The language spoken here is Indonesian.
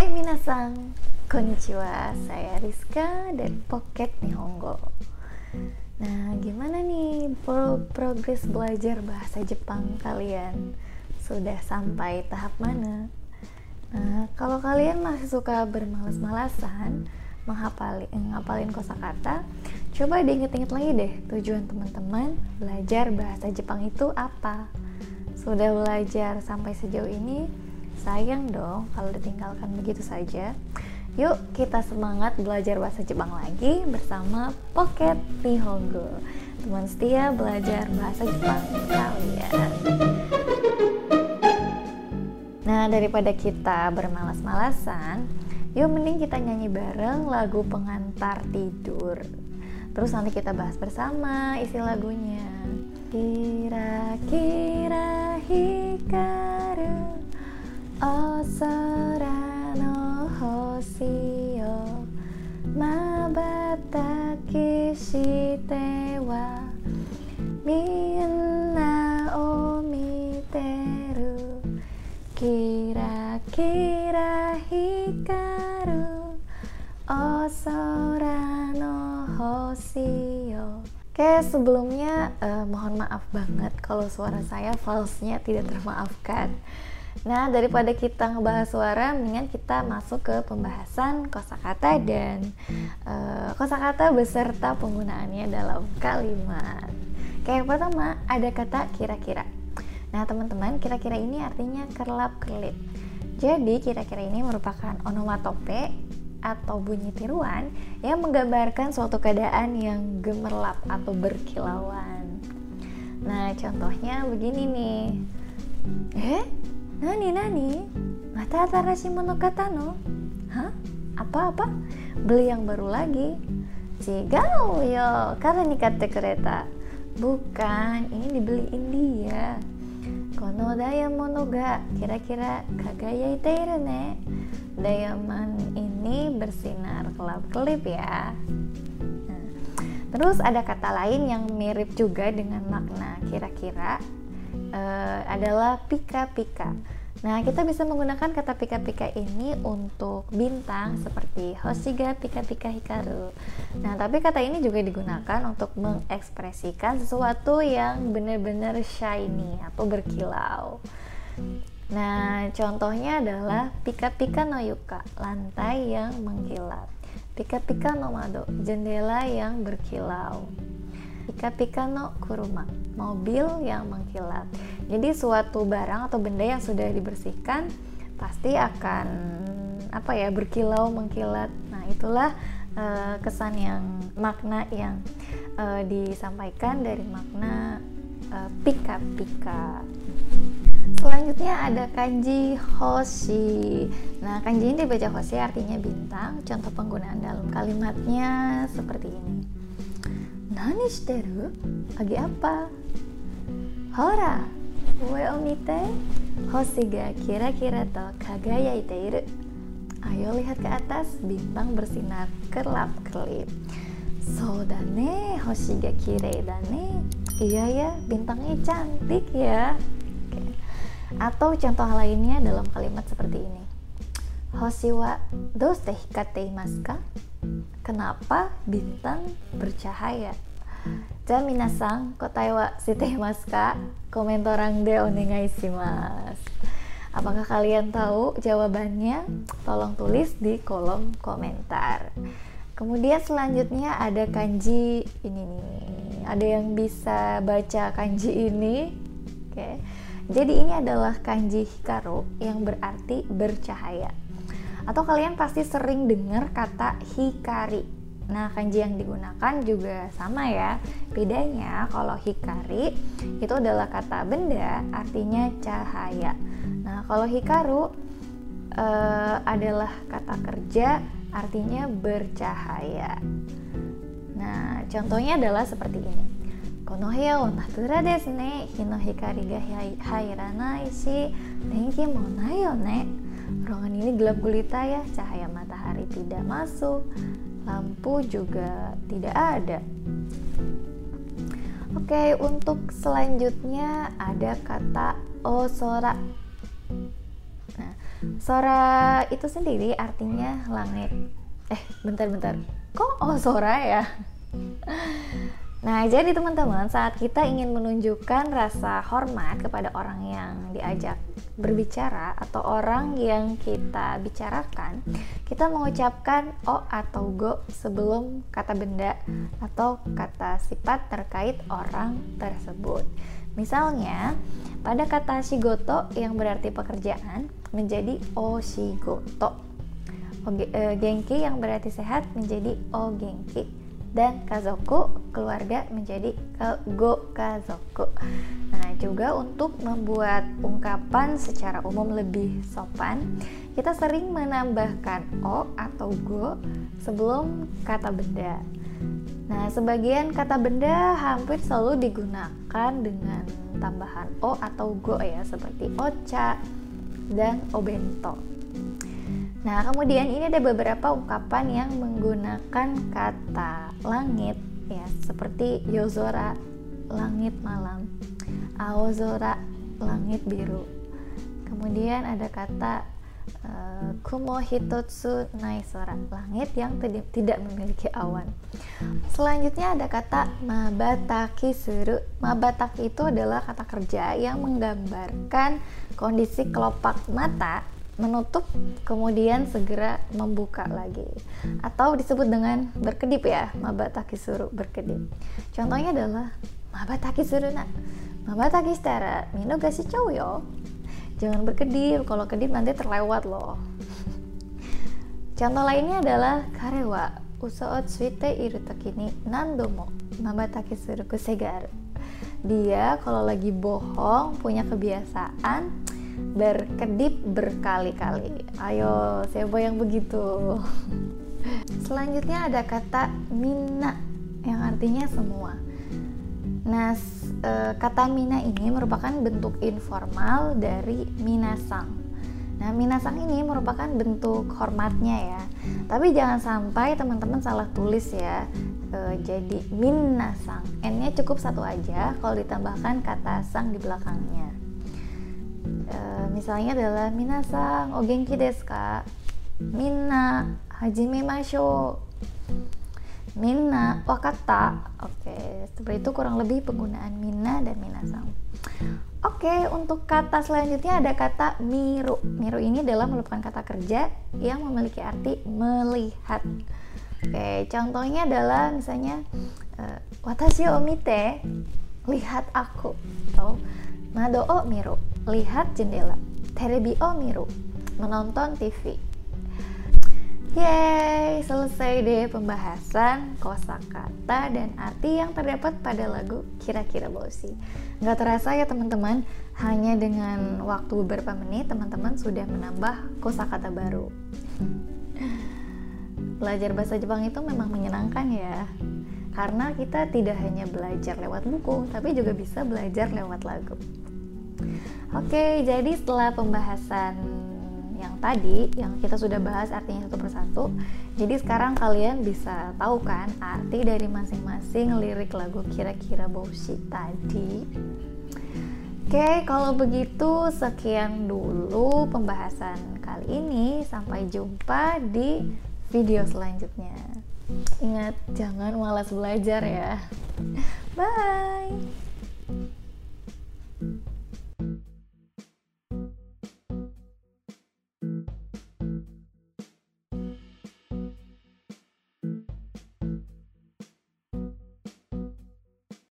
Hai minasan, konnichiwa, saya Rizka dari Pocket Nihongo Nah, gimana nih pro progres belajar bahasa Jepang kalian? Sudah sampai tahap mana? Nah, kalau kalian masih suka bermalas-malasan menghafalin ngapalin kosakata, coba diinget-inget lagi deh tujuan teman-teman belajar bahasa Jepang itu apa. Sudah belajar sampai sejauh ini, sayang dong kalau ditinggalkan begitu saja. Yuk kita semangat belajar bahasa Jepang lagi bersama Pocket Nihongo Teman setia belajar bahasa Jepang kalian. Nah daripada kita bermalas-malasan Yuk mending kita nyanyi bareng lagu pengantar tidur. Terus nanti kita bahas bersama isi lagunya. Kira-kira hikaru Osora no hoshi yo Mabataki shite wa Minna o miteru Kira-kira hikaru Osora no hoshi yo Oke, sebelumnya uh, mohon maaf banget kalau suara saya falsnya tidak termaafkan. Nah, daripada kita ngebahas suara, mendingan kita masuk ke pembahasan kosakata dan uh, kosakata beserta penggunaannya dalam kalimat. Kayak pertama, ada kata kira-kira. Nah, teman-teman, kira-kira ini artinya kerlap-kerlip. Jadi, kira-kira ini merupakan onomatope atau bunyi tiruan yang menggambarkan suatu keadaan yang gemerlap atau berkilauan. Nah, contohnya begini nih. Eh, Nani nani? Mata mono kata no? Hah? Apa-apa? Beli yang baru lagi? Jigau yo, karena nikatte kereta. Bukan, ini dibeliin dia. Kono diamond ga kira-kira kagaya iteiru ne. Diamond ini bersinar kelap-kelip ya. Nah, terus ada kata lain yang mirip juga dengan makna kira-kira uh, adalah pika-pika. Nah, kita bisa menggunakan kata pika-pika ini untuk bintang seperti Hoshiga pika-pika hikaru. Nah, tapi kata ini juga digunakan untuk mengekspresikan sesuatu yang benar-benar shiny atau berkilau. Nah, contohnya adalah pika-pika no yuka, lantai yang mengkilat. Pika-pika no mado, jendela yang berkilau. Pika-pika no kuruma, mobil yang mengkilat. Jadi suatu barang atau benda yang sudah dibersihkan pasti akan apa ya berkilau mengkilat. Nah itulah uh, kesan yang makna yang uh, disampaikan dari makna pika-pika. Selanjutnya ada kanji hoshi. Nah, kanji ini dibaca hoshi artinya bintang. Contoh penggunaan dalam kalimatnya seperti ini. Nani shiteru? Lagi apa? Hora, ue o mite. Hoshi ga kira-kira to kagayaite iru. Ayo lihat ke atas, bintang bersinar kerlap-kerlip. So ne, hoshi ga kirei ne. Iya ya, bintangnya cantik ya. Oke. Atau contoh lainnya dalam kalimat seperti ini. Hoshi wa doste hikatte imasu ka? Kenapa bintang bercahaya? Ja minasan, kotai wa shitemasu ka? Komentorang de onegai shimasu. Apakah kalian tahu jawabannya? Tolong tulis di kolom komentar. Kemudian selanjutnya ada kanji ini nih. Ada yang bisa baca kanji ini? Oke. Jadi ini adalah kanji hikaru yang berarti bercahaya. Atau kalian pasti sering dengar kata hikari Nah, kanji yang digunakan juga sama ya. Bedanya kalau hikari itu adalah kata benda, artinya cahaya. Nah, kalau hikaru uh, adalah kata kerja, artinya bercahaya. Nah, contohnya adalah seperti ini. Kono desu ne. Hino hikari ga hairanai shi, tenki mo ne. Ruangan ini gelap gulita ya, cahaya matahari tidak masuk lampu juga tidak ada. Oke, untuk selanjutnya ada kata osora. Nah, Sora itu sendiri artinya langit. Eh, bentar-bentar. Kok oh sora ya? Nah, jadi teman-teman, saat kita ingin menunjukkan rasa hormat kepada orang yang diajak berbicara atau orang yang kita bicarakan, kita mengucapkan o atau go sebelum kata benda atau kata sifat terkait orang tersebut. Misalnya, pada kata shigoto yang berarti pekerjaan menjadi o shigoto. O, e, genki yang berarti sehat menjadi o genki dan kazoku keluarga menjadi go kazoku. Nah, juga untuk membuat ungkapan secara umum lebih sopan, kita sering menambahkan o atau go sebelum kata benda. Nah, sebagian kata benda hampir selalu digunakan dengan tambahan o atau go ya, seperti ocha dan obento. Nah, kemudian ini ada beberapa ungkapan yang menggunakan kata langit ya, seperti yozora langit malam, aozora langit biru. Kemudian ada kata uh, kumo hitotsu naisora langit yang tidak memiliki awan. Selanjutnya ada kata mabataki suru. Mabataki itu adalah kata kerja yang menggambarkan kondisi kelopak mata menutup kemudian segera membuka lagi. Atau disebut dengan berkedip ya mabataki suru berkedip. Contohnya adalah mabataki suru nak mabataki setara mino gasi yo? Jangan berkedip kalau kedip nanti terlewat loh. Contoh lainnya adalah karewa usaot suite irutakini nandomo mabataki suru kusegaru. Dia kalau lagi bohong punya kebiasaan berkedip berkali-kali. Ayo, siapa yang begitu? Selanjutnya ada kata mina yang artinya semua. Nah, kata mina ini merupakan bentuk informal dari minasang. Nah, minasang ini merupakan bentuk hormatnya ya. Tapi jangan sampai teman-teman salah tulis ya. E, jadi minasang. N-nya cukup satu aja kalau ditambahkan kata sang di belakangnya. Uh, misalnya adalah minasang o genki desu ka? Minna hajime masho. Minna wakata. Oke, okay, seperti itu kurang lebih penggunaan minna dan minasang. Oke, okay, untuk kata selanjutnya ada kata miru. Miru ini adalah merupakan kata kerja yang memiliki arti melihat. Oke, okay, contohnya adalah misalnya uh, watashi o mite, lihat aku. Atau mado o miru, lihat jendela. Terebi o miru, menonton TV. Yeay, selesai deh pembahasan kosakata dan arti yang terdapat pada lagu Kira-kira Bosi. Nggak terasa ya teman-teman, hanya dengan waktu beberapa menit teman-teman sudah menambah kosakata baru. Belajar bahasa Jepang itu memang menyenangkan ya, karena kita tidak hanya belajar lewat buku, tapi juga bisa belajar lewat lagu. Oke, jadi setelah pembahasan yang tadi, yang kita sudah bahas artinya satu persatu, jadi sekarang kalian bisa tahu kan arti dari masing-masing lirik lagu kira-kira Boshi tadi. Oke, kalau begitu sekian dulu pembahasan kali ini. Sampai jumpa di video selanjutnya. Ingat, jangan malas belajar ya. Bye.